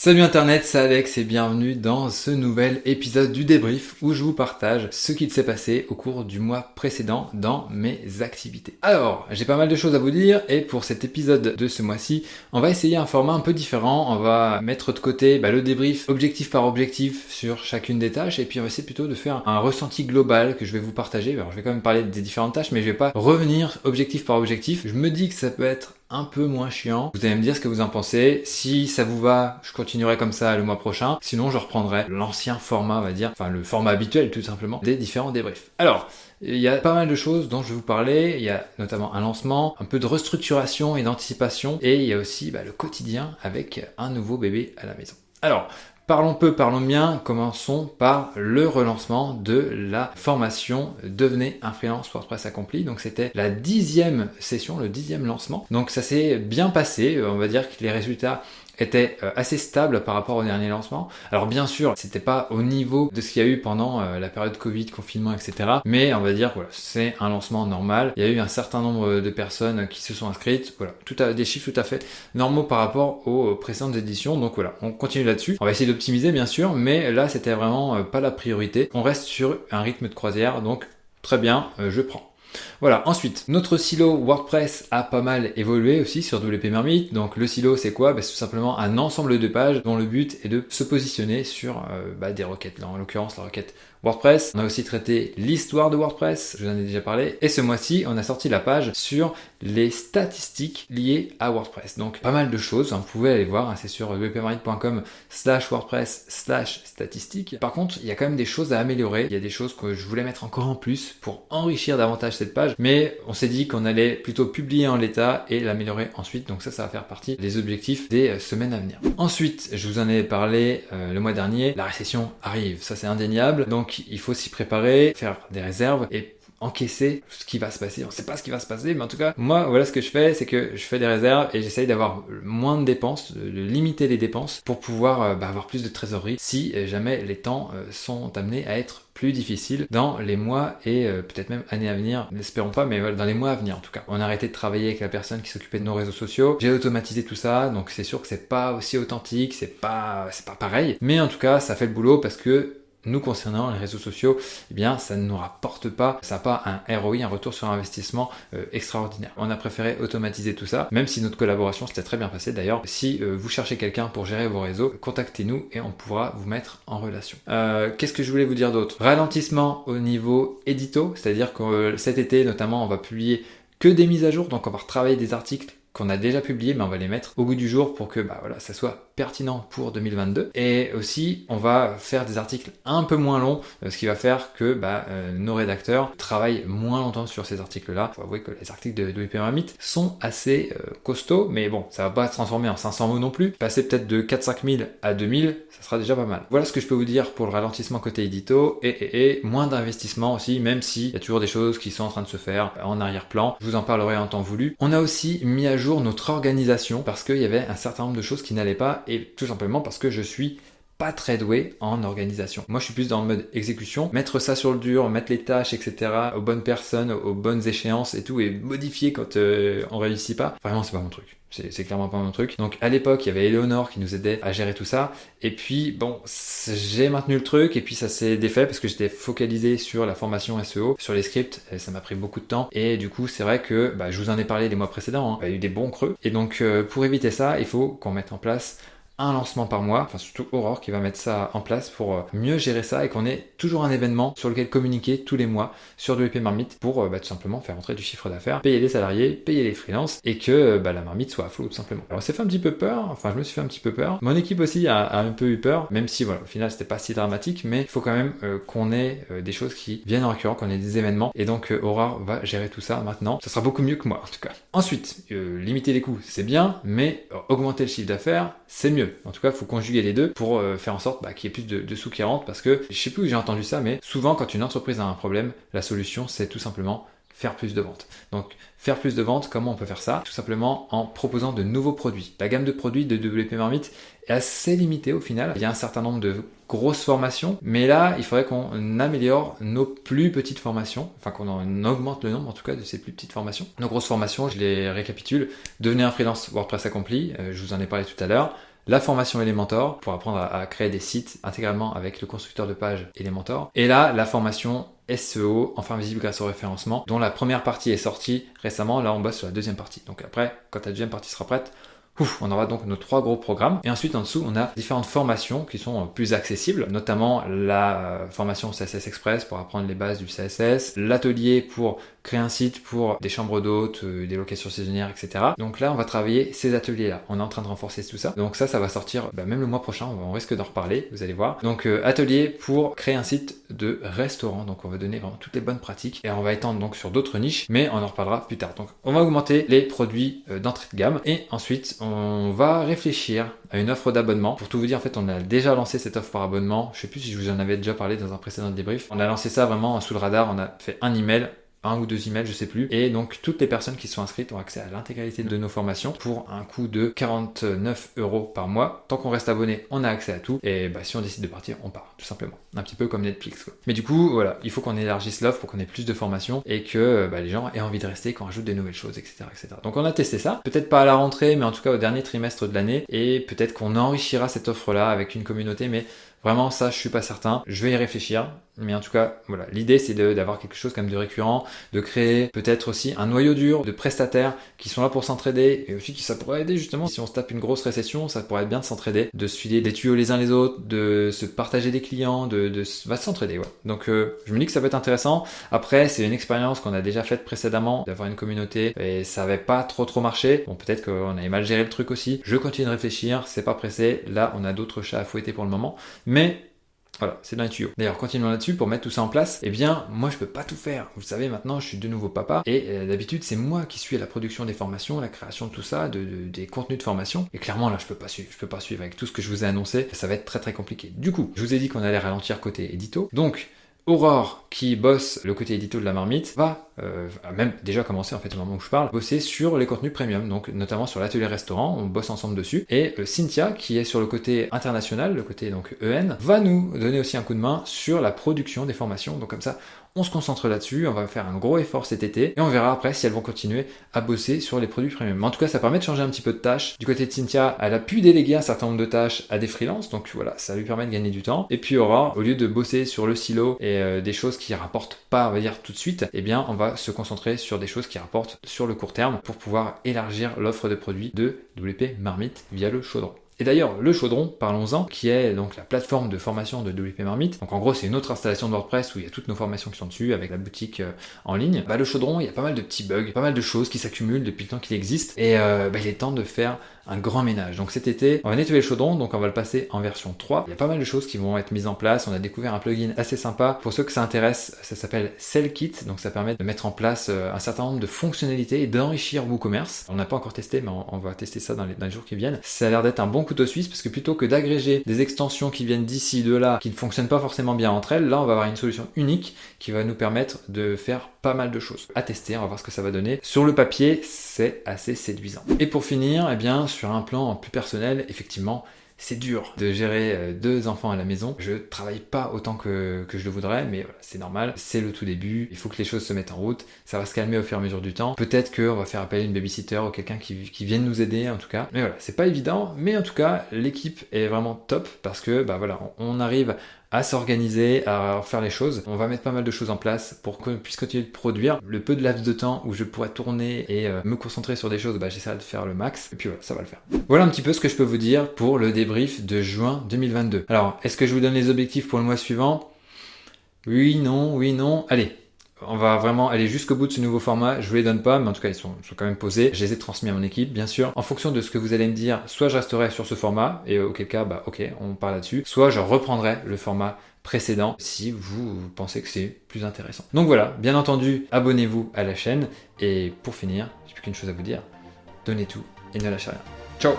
Salut Internet, c'est Alex et bienvenue dans ce nouvel épisode du débrief où je vous partage ce qu'il s'est passé au cours du mois précédent dans mes activités. Alors, j'ai pas mal de choses à vous dire et pour cet épisode de ce mois-ci, on va essayer un format un peu différent. On va mettre de côté bah, le débrief objectif par objectif sur chacune des tâches et puis on va essayer plutôt de faire un ressenti global que je vais vous partager. Alors, je vais quand même parler des différentes tâches mais je vais pas revenir objectif par objectif. Je me dis que ça peut être un peu moins chiant. Vous allez me dire ce que vous en pensez. Si ça vous va, je continuerai comme ça le mois prochain. Sinon, je reprendrai l'ancien format, on va dire, enfin le format habituel tout simplement, des différents débriefs. Alors, il y a pas mal de choses dont je vais vous parler. Il y a notamment un lancement, un peu de restructuration et d'anticipation. Et il y a aussi bah, le quotidien avec un nouveau bébé à la maison. Alors, Parlons peu, parlons bien, commençons par le relancement de la formation Devenez un freelance WordPress accompli. Donc c'était la dixième session, le dixième lancement. Donc ça s'est bien passé, on va dire que les résultats était euh, assez stable par rapport au dernier lancement. Alors bien sûr, c'était pas au niveau de ce qu'il y a eu pendant euh, la période Covid, confinement, etc. Mais on va dire voilà, c'est un lancement normal. Il y a eu un certain nombre de personnes qui se sont inscrites. Voilà, tout à, des chiffres tout à fait normaux par rapport aux précédentes éditions. Donc voilà, on continue là-dessus. On va essayer d'optimiser bien sûr, mais là c'était vraiment euh, pas la priorité. On reste sur un rythme de croisière, donc très bien, je prends. Voilà, ensuite, notre silo WordPress a pas mal évolué aussi sur WP Mermit. Donc le silo, c'est quoi? Bah, C'est tout simplement un ensemble de pages dont le but est de se positionner sur euh, bah, des requêtes. Là, en l'occurrence, la requête WordPress. On a aussi traité l'histoire de WordPress, je vous en ai déjà parlé. Et ce mois-ci, on a sorti la page sur les statistiques liées à WordPress. Donc pas mal de choses, hein. vous pouvez aller voir, hein. c'est sur wpmarine.com slash WordPress slash statistiques. Par contre, il y a quand même des choses à améliorer. Il y a des choses que je voulais mettre encore en plus pour enrichir davantage page. Mais on s'est dit qu'on allait plutôt publier en l'état et l'améliorer ensuite. Donc ça, ça va faire partie des objectifs des euh, semaines à venir. Ensuite, je vous en ai parlé euh, le mois dernier, la récession arrive. Ça, c'est indéniable. Donc il faut s'y préparer, faire des réserves et encaisser ce qui va se passer. On sait pas ce qui va se passer, mais en tout cas, moi, voilà ce que je fais, c'est que je fais des réserves et j'essaye d'avoir moins de dépenses, de limiter les dépenses pour pouvoir euh, bah, avoir plus de trésorerie si euh, jamais les temps euh, sont amenés à être plus difficiles dans les mois et peut-être même années à venir, n'espérons pas, mais dans les mois à venir en tout cas. On a arrêté de travailler avec la personne qui s'occupait de nos réseaux sociaux. J'ai automatisé tout ça, donc c'est sûr que c'est pas aussi authentique, c'est pas, c'est pas pareil, mais en tout cas, ça fait le boulot parce que nous concernant les réseaux sociaux, eh bien ça ne nous rapporte pas, ça n'a pas un ROI, un retour sur investissement euh, extraordinaire. On a préféré automatiser tout ça, même si notre collaboration s'était très bien passée d'ailleurs. Si euh, vous cherchez quelqu'un pour gérer vos réseaux, contactez-nous et on pourra vous mettre en relation. Euh, qu'est-ce que je voulais vous dire d'autre? Ralentissement au niveau édito, c'est-à-dire que cet été notamment on va publier que des mises à jour, donc on va retravailler des articles qu'on a déjà publiés, mais on va les mettre au bout du jour pour que bah, voilà, ça soit pertinent pour 2022. Et aussi, on va faire des articles un peu moins longs, euh, ce qui va faire que bah, euh, nos rédacteurs travaillent moins longtemps sur ces articles-là. Faut avouer que les articles de, de sont assez euh, costauds, mais bon, ça va pas se transformer en 500 mots non plus. Passer peut-être de 4-5 000 à 2000, ça sera déjà pas mal. Voilà ce que je peux vous dire pour le ralentissement côté édito et, et, moins d'investissement aussi, même s'il y a toujours des choses qui sont en train de se faire en arrière-plan. Je vous en parlerai en temps voulu. On a aussi mis à jour notre organisation parce qu'il y avait un certain nombre de choses qui n'allaient pas et tout simplement parce que je suis pas très doué en organisation. Moi, je suis plus dans le mode exécution, mettre ça sur le dur, mettre les tâches, etc. aux bonnes personnes, aux bonnes échéances et tout, et modifier quand euh, on réussit pas. Vraiment, c'est pas mon truc. C'est clairement pas mon truc. Donc à l'époque, il y avait Eleonore qui nous aidait à gérer tout ça. Et puis bon, j'ai maintenu le truc et puis ça s'est défait parce que j'étais focalisé sur la formation SEO, sur les scripts. Ça m'a pris beaucoup de temps. Et du coup, c'est vrai que bah, je vous en ai parlé les mois précédents. Hein. Il y a eu des bons creux. Et donc euh, pour éviter ça, il faut qu'on mette en place un lancement par mois, enfin surtout Aurore qui va mettre ça en place pour euh, mieux gérer ça et qu'on ait toujours un événement sur lequel communiquer tous les mois sur WP Marmite pour euh, bah, tout simplement faire entrer du chiffre d'affaires, payer les salariés, payer les freelances et que euh, bah, la marmite soit à flot tout simplement. Alors ça fait un petit peu peur, enfin je me suis fait un petit peu peur. Mon équipe aussi a, un peu eu peur, même si voilà, au final c'était pas si dramatique, mais il faut quand même qu'on ait des choses qui viennent en récurrent, qu'on ait des événements et donc Aurore va gérer tout ça maintenant. Ça sera beaucoup mieux que moi en tout cas. Ensuite, limiter les coûts c'est bien, mais augmenter le chiffre d'affaires c'est mieux. En tout cas, il faut conjuguer les deux pour euh, faire en sorte bah, qu'il y ait plus de, sous qui rentrent parce que je sais plus où j'ai entendu ça, mais souvent quand une entreprise a un problème, la solution c'est tout simplement faire plus de ventes. Donc faire plus de ventes, comment on peut faire ça? Tout simplement en proposant de nouveaux produits. La gamme de produits de WP Marmite est assez limitée au final. Il y a un certain nombre de grosses formations, mais là, il faudrait qu'on améliore nos plus petites formations, enfin qu'on augmente le nombre en tout cas de ces plus petites formations. Nos grosses formations, je les récapitule. Devenez un freelance WordPress accompli, euh, je vous en ai parlé tout à l'heure la formation Elementor pour apprendre à, créer des sites intégralement avec le constructeur de page Elementor. Et là, la formation SEO, enfin visible grâce au référencement, dont la première partie est sortie récemment. Là, on bosse sur la deuxième partie. Donc après, quand la deuxième partie sera prête, Ouf, on aura donc nos trois gros programmes. Et ensuite, en dessous, on a différentes formations qui sont plus accessibles, notamment la euh, formation CSS Express pour apprendre les bases du CSS, l'atelier pour créer un site pour des chambres d'hôtes, euh, des locations saisonnières, etc. Donc là, on va travailler ces ateliers-là. On est en train de renforcer tout ça. Donc ça, ça va sortir bah, même le mois prochain. On risque d'en reparler, vous allez voir. Donc euh, atelier pour créer un site de restaurant. Donc on va donner vraiment toutes les bonnes pratiques et on va étendre donc sur d'autres niches, mais on en reparlera plus tard. Donc on va augmenter les produits d'entrée de gamme et ensuite on va réfléchir à une offre d'abonnement. Pour tout vous dire, en fait, on a déjà lancé cette offre par abonnement. Je sais plus si je vous en avais déjà parlé dans un précédent débrief. On a lancé ça vraiment sous le radar. On a fait un email un ou deux emails, je sais plus. Et donc toutes les personnes qui sont inscrites ont accès à l'intégralité de nos formations pour un coût de 49 euros par mois. Tant qu'on reste abonné, on a accès à tout. Et bah, si on décide de partir, on part, tout simplement. Un petit peu comme Netflix. Quoi. Mais du coup, voilà, il faut qu'on élargisse l'offre pour qu'on ait plus de formations et que bah, les gens aient envie de rester, qu'on ajoute des nouvelles choses, etc., etc. Donc on a testé ça. Peut-être pas à la rentrée, mais en tout cas au dernier trimestre de l'année. Et peut-être qu'on enrichira cette offre-là avec une communauté, mais Vraiment, ça, je suis pas certain. Je vais y réfléchir. Mais en tout cas, voilà. L'idée, c'est d'avoir quelque chose comme de récurrent, de créer peut-être aussi un noyau dur de prestataires qui sont là pour s'entraider et aussi qui ça pourrait aider justement. Si on se tape une grosse récession, ça pourrait être bien de s'entraider, de se filer des tuyaux les uns les autres, de se partager des clients, de, de va s'entraider. Ouais. Donc, euh, je me dis que ça peut être intéressant. Après, c'est une expérience qu'on a déjà faite précédemment d'avoir une communauté et ça avait pas trop trop marché. Bon, peut-être qu'on avait mal géré le truc aussi. Je continue de réfléchir. C'est pas pressé. Là, on a d'autres chats à fouetter pour le moment. Mais voilà, c'est dans les tuyaux. D'ailleurs, continuons là-dessus pour mettre tout ça en place. Eh bien, moi, je peux pas tout faire. Vous savez, maintenant, je suis de nouveau papa et euh, d'habitude, c'est moi qui suis à la production des formations, la création de tout ça, de, des contenus de formation. Et clairement, là, je peux pas suivre. Je peux pas suivre avec tout ce que je vous ai annoncé. Ça va être très très compliqué. Du coup, je vous ai dit qu'on allait ralentir côté édito. Donc, Aurore, qui bosse le côté édito de la marmite, va euh, même déjà commencer en fait au moment où je parle, bosser sur les contenus premium, donc notamment sur l'atelier restaurant, on bosse ensemble dessus. Et euh, Cynthia, qui est sur le côté international, le côté donc EN, va nous donner aussi un coup de main sur la production des formations. Donc comme ça, on se concentre là-dessus, on va faire un gros effort cet été et on verra après si elles vont continuer à bosser sur les produits premium. en tout cas, ça permet de changer un petit peu de tâches. Du côté de Cynthia, elle a pu déléguer un certain nombre de tâches à des freelances, donc voilà, ça lui permet de gagner du temps. Et puis Aura, au lieu de bosser sur le silo et euh, des choses qui rapportent pas, on va dire tout de suite, eh bien, on va se concentrer sur des choses qui rapportent sur le court terme pour pouvoir élargir l'offre de produits de WP Marmite via le chaudron. Et d'ailleurs, le chaudron, parlons-en, qui est donc la plateforme de formation de WP Marmite. Donc en gros, c'est une autre installation de WordPress où il y a toutes nos formations qui sont dessus avec la boutique euh, en ligne. Bah, le chaudron, il y a pas mal de petits bugs, pas mal de choses qui s'accumulent depuis le temps qu'il existe. Et euh, bah, il est temps de faire un grand ménage. Donc cet été, on va nettoyer le chaudron, donc on va le passer en version 3. Il y a pas mal de choses qui vont être mises en place. On a découvert un plugin assez sympa. Pour ceux que ça intéresse, ça s'appelle CellKit. Donc ça permet de mettre en place euh, un certain nombre de fonctionnalités et d'enrichir WooCommerce. On n'a pas encore testé, mais on, va tester ça dans les, dans les jours qui viennent. Ça a l'air d'être un bon suisse parce que plutôt que d'agréger des extensions qui viennent d'ici, de là, qui ne fonctionnent pas forcément bien entre elles, là on va avoir une solution unique qui va nous permettre de faire pas mal de choses. À tester, on va voir ce que ça va donner. Sur le papier, c'est assez séduisant. Et pour finir, eh bien, sur un plan plus personnel, effectivement, c'est dur de gérer euh, deux enfants à la maison. Je travaille pas autant que, je le voudrais, mais c'est normal. C'est le tout début. Il faut que les choses se mettent en route. Ça va se calmer au fur et à mesure du temps. Peut-être qu'on va faire appel à une babysitter ou quelqu'un qui, qui vienne nous aider, en tout cas. Mais voilà, c'est pas évident. Mais en tout cas, l'équipe est vraiment top parce que, bah voilà, on arrive à s'organiser, à faire les choses. On va mettre pas mal de choses en place pour qu'on puisse continuer de produire. Le peu de laps de temps où je pourrais tourner et euh, me concentrer sur des choses, bah, j'essaierai de faire le max. Et puis voilà, ça va le faire. Voilà un petit peu ce que je peux vous dire pour le débrief de juin 2022. Alors, est-ce que je vous donne les objectifs pour le mois suivant? Oui, non, oui, non. Allez, on va vraiment aller jusqu'au bout de ce nouveau format. Je vous les donne pas, mais en tout cas, ils sont, quand même posés. Je les ai transmis à mon équipe, bien sûr. En fonction de ce que vous allez me dire, soit je resterai sur ce format, et auquel cas, bah, ok, on parle là-dessus. Soit je reprendrai le format précédent si vous pensez que c'est plus intéressant. Donc voilà, bien entendu, abonnez-vous à la chaîne. Et pour finir, j'ai plus qu'une chose à vous dire. Donnez tout et ne lâchez rien. Ciao